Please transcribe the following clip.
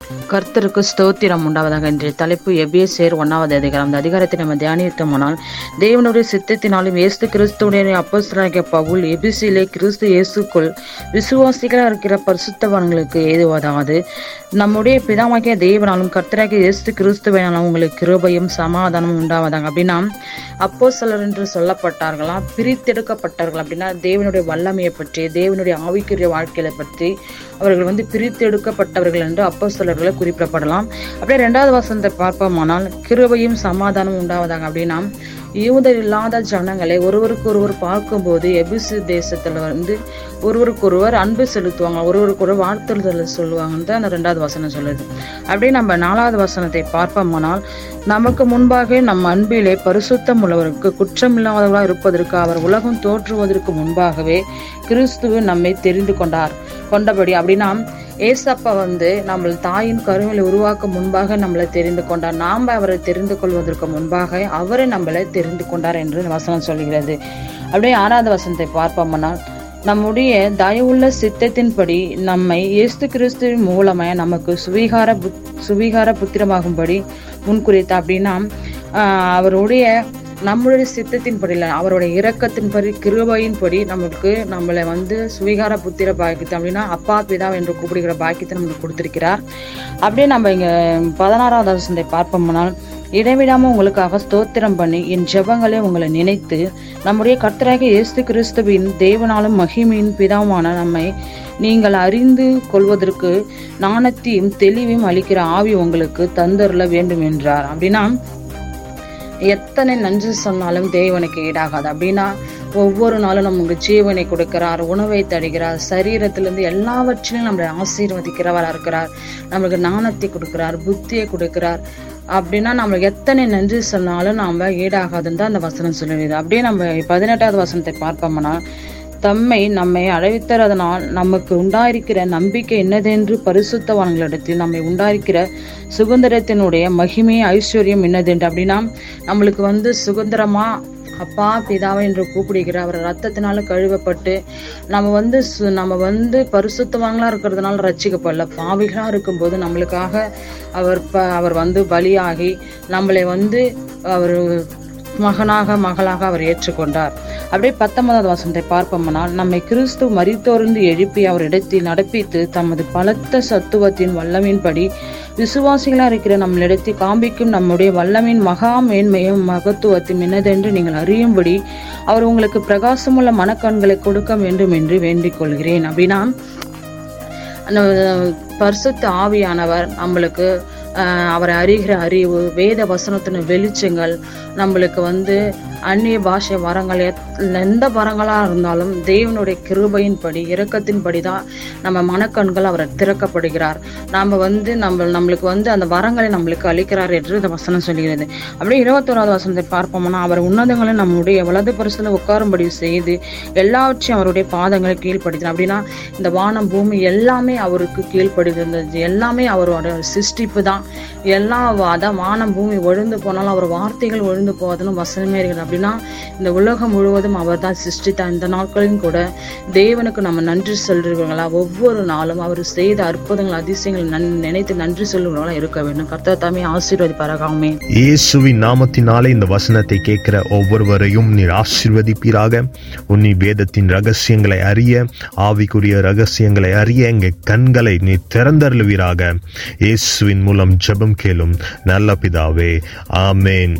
கர்த்தருக்கு ஸ்தோத்திரம் உண்டாவதாக இன்றைய தலைப்பு எபிஎஸ்ஏர் ஒன்றாவது அதிகாரம். அந்த அதிகாரத்தை நம்ம தியானித்தோமானால் தேவனுடைய சித்தத்தினாலும் இயேசு கிறிஸ்துவனுடைய அப்போஸ்தலனாகிய பவுல் எபிசிலே கிறிஸ்து இயேசுக்குள் விசுவாசிகளாக இருக்கிற பரிசுத்தவான்களுக்கு ஏதுவதாவது நம்முடைய பிதாமாகிய தேவனாலும் கர்த்தராகிய இயேசு கிறிஸ்துவனாலும் உங்களுக்கு கிருபையும் சமாதானமும் உண்டாவதாங்க அப்படின்னா அப்போ என்று சொல்லப்பட்டார்களா பிரித்தெடுக்கப்பட்டார்கள் அப்படின்னா தேவனுடைய வல்லமையை பற்றி தேவனுடைய ஆவிக்குரிய வாழ்க்கையை பற்றி அவர்கள் வந்து பிரித்தெடுக்கப்பட்டவர்கள் என்று அப்போ சிலர்களை குறிப்பிடப்படலாம். அப்படியே ரெண்டாவது வசனத்தை பார்ப்போமானால் கிருபையும் சமாதானம் உண்டாவதாக. அப்படின்னா யூதர் இல்லாத ஜனங்களை ஒருவருக்கு ஒருவர் பார்க்கும்போது எபிசு தேசத்துல வந்து ஒருவருக்கொருவர் அன்பு செலுத்துவாங்க. ஒருவருக்கொருவர் வாழ்த்துதல் சொல்லுவாங்கன்னு தான் அந்த ரெண்டாவது வசனம் சொல்லுது. அப்படியே நம்ம நாலாவது வசனத்தை பார்ப்போமானால் நமக்கு முன்பாக நம் அன்பிலே பரிசுத்தம் உள்ளவருக்கு குற்றமில்லாதவர்களாக இருப்பதற்கு அவர் உலகம் தோற்றுவதற்கு முன்பாகவே கிறிஸ்துவ நம்மை தெரிந்து கொண்டார். கொண்டபடி அப்படின்னா ஏசப்பா வந்து நம்ம தாயின் கருவில் உருவாக்க முன்பாக நம்மளை தெரிந்து கொண்டார். நாம் அவரை தெரிந்து கொள்வதற்கு முன்பாக அவரை நம்மளை தெரிந்து கொண்டார் என்று வசனம் சொல்கிறது. அப்படியே ஆறாவது வசனத்தை பார்ப்போம்னால் நம்முடைய தயவுள்ள சித்தத்தின்படி நம்மை இயேசு கிறிஸ்துவின் மூலமாக நமக்கு சுவீகார புத் சுவீகார புத்திரமாகும்படி முன்குறித்த அப்படின்னா அவருடைய நம்மளுடைய சித்தத்தின் இல்லை அவருடைய இறக்கத்தின் படி கிருபையின் படி நம்மளுக்கு நம்மளை வந்து சுவீகார புத்திர பாக்கியத்தை அப்படின்னா அப்பா பிதா என்று கூப்பிடுகிற பாக்கியத்தை நம்மளுக்கு கொடுத்திருக்கிறார். அப்படியே நம்ம இங்க பதினாறாவது வருஷத்தை பார்ப்போம்னால் இடைவிடாம உங்களுக்காக ஸ்தோத்திரம் பண்ணி என் ஜெபங்களை உங்களை நினைத்து நம்முடைய கர்த்தராக இயேசு கிறிஸ்துவின் தேவனாலும் மகிமையின் பிதாவான நம்மை நீங்கள் அறிந்து கொள்வதற்கு நாணத்தையும் தெளிவையும் அளிக்கிற ஆவி உங்களுக்கு தந்தருள வேண்டும் என்றார். அப்படின்னா எத்தனை நன்றி சொன்னாலும் தேவனுக்கு ஈடாகாது. அப்படின்னா ஒவ்வொரு நாளும் நமக்கு ஜீவனை கொடுக்கிறார் உணவை தருகிறார் சரீரத்திலிருந்து எல்லாவற்றிலும் நம்மளை ஆசீர்வதிக்கிறவராக இருக்கிறார். நம்மளுக்கு நாணத்தை கொடுக்கிறார் புத்தியை கொடுக்கிறார். அப்படின்னா நம்மளுக்கு எத்தனை நன்றி சொன்னாலும் நாம ஈடாகாதுன்னு தான் அந்த வசனம் சொல்லுது அப்படியே நம்ம பதினெட்டாவது வசனத்தை பார்ப்போம்னா தம்மை நம்மை அழைத்தறதனால் நமக்கு உண்டாயிருக்கிற நம்பிக்கை என்னதென்று பரிசுத்தவான்களிடத்தில் நம்மை உண்டாயிருக்கிற சுதந்திரத்தினுடைய மகிமை ஐஸ்வர்யம் என்னதென்று அப்படின்னா நம்மளுக்கு வந்து சுதந்திரமா அப்பா பிதாவை என்று கூப்பிடுகிற அவர் ரத்தத்தினால கழுவப்பட்டு நம்ம வந்து சு நம்ம வந்து பரிசுத்தவாங்களா இருக்கிறதுனால ரச்சிக்கப்படல பாவிகளா இருக்கும்போது நம்மளுக்காக அவர் ப அவர் வந்து பலியாகி நம்மளை வந்து அவர் மகனாக மகளாக அவர் ஏற்றுக்கொண்டார். அப்படியே பத்தொன்பதாவது வசனத்தை பார்ப்போம்னால் நம்மை கிறிஸ்து மறித்தோர்ந்து எழுப்பி அவர் இடத்தில் நடப்பித்து தமது பலத்த சத்துவத்தின் வல்லமின்படி விசுவாசிகளாக இருக்கிற நம்மளிடத்தில் காண்பிக்கும் நம்முடைய வல்லமின் மகா மேன்மையும் மகத்துவத்தையும் என்னதென்று நீங்கள் அறியும்படி அவர் உங்களுக்கு பிரகாசமுள்ள மனக்கண்களை கொடுக்க வேண்டும் என்று வேண்டிக் கொள்கிறேன். அப்படின்னா பரிசுத்த ஆவியானவர் நம்மளுக்கு அவரை அறிகிற அறிவு வேத வசனத்தின் வெளிச்சங்கள் நம்மளுக்கு வந்து அந்நிய பாஷை வரங்கள் எந்த வரங்களாக இருந்தாலும் தேவனுடைய கிருபையின்படி இரக்கத்தின்படி தான் நம்ம மனக்கண்கள் அவர் திறக்கப்படுகிறார். நாம் வந்து நம்ம நம்மளுக்கு வந்து அந்த வரங்களை நம்மளுக்கு அளிக்கிறார் என்று இந்த வசனம் சொல்கிறது. அப்படியே இருபத்தோராவது வசனத்தை பார்ப்போம்னா அவர் உன்னதங்களை நம்முடைய வலது பரிசில் உட்காரும்படி செய்து எல்லாவற்றையும் அவருடைய பாதங்களை கீழ்ப்படுத்தினார். அப்படின்னா இந்த வானம் பூமி எல்லாமே அவருக்கு கீழ்ப்படுகிறது எல்லாமே அவரோட சிருஷ்டிப்பு தான் எல்லா அதான் வானம் பூமி ஒழுந்து போனாலும் அவர் வார்த்தைகள் ஒழுந்து போவதுன்னு வசனமே இருக்குது. அப்படின்னா இந்த உலகம் முழுவதும் அவர் தான் சிருஷ்டித்த. இந்த நாட்களையும் கூட தேவனுக்கு நம்ம நன்றி சொல்றவங்களா ஒவ்வொரு நாளும் அவர் செய்த அற்புதங்கள் அதிசயங்கள் நன் நினைத்து நன்றி சொல்லுவங்களா இருக்க வேண்டும். கர்த்தர் தாமே ஆசீர்வதிப்பாராகாமே இயேசுவின் நாமத்தினாலே இந்த வசனத்தை கேட்கிற ஒவ்வொருவரையும் நீர் ஆசீர்வதிப்பீராக. உன்னி வேதத்தின் ரகசியங்களை அறிய ஆவிக்குரிய ரகசியங்களை அறிய எங்க கண்களை நீ திறந்தருளுவீராக. இயேசுவின் மூலம் ஜெபம் கேளும் நல்ல பிதாவே. ஆமேன்.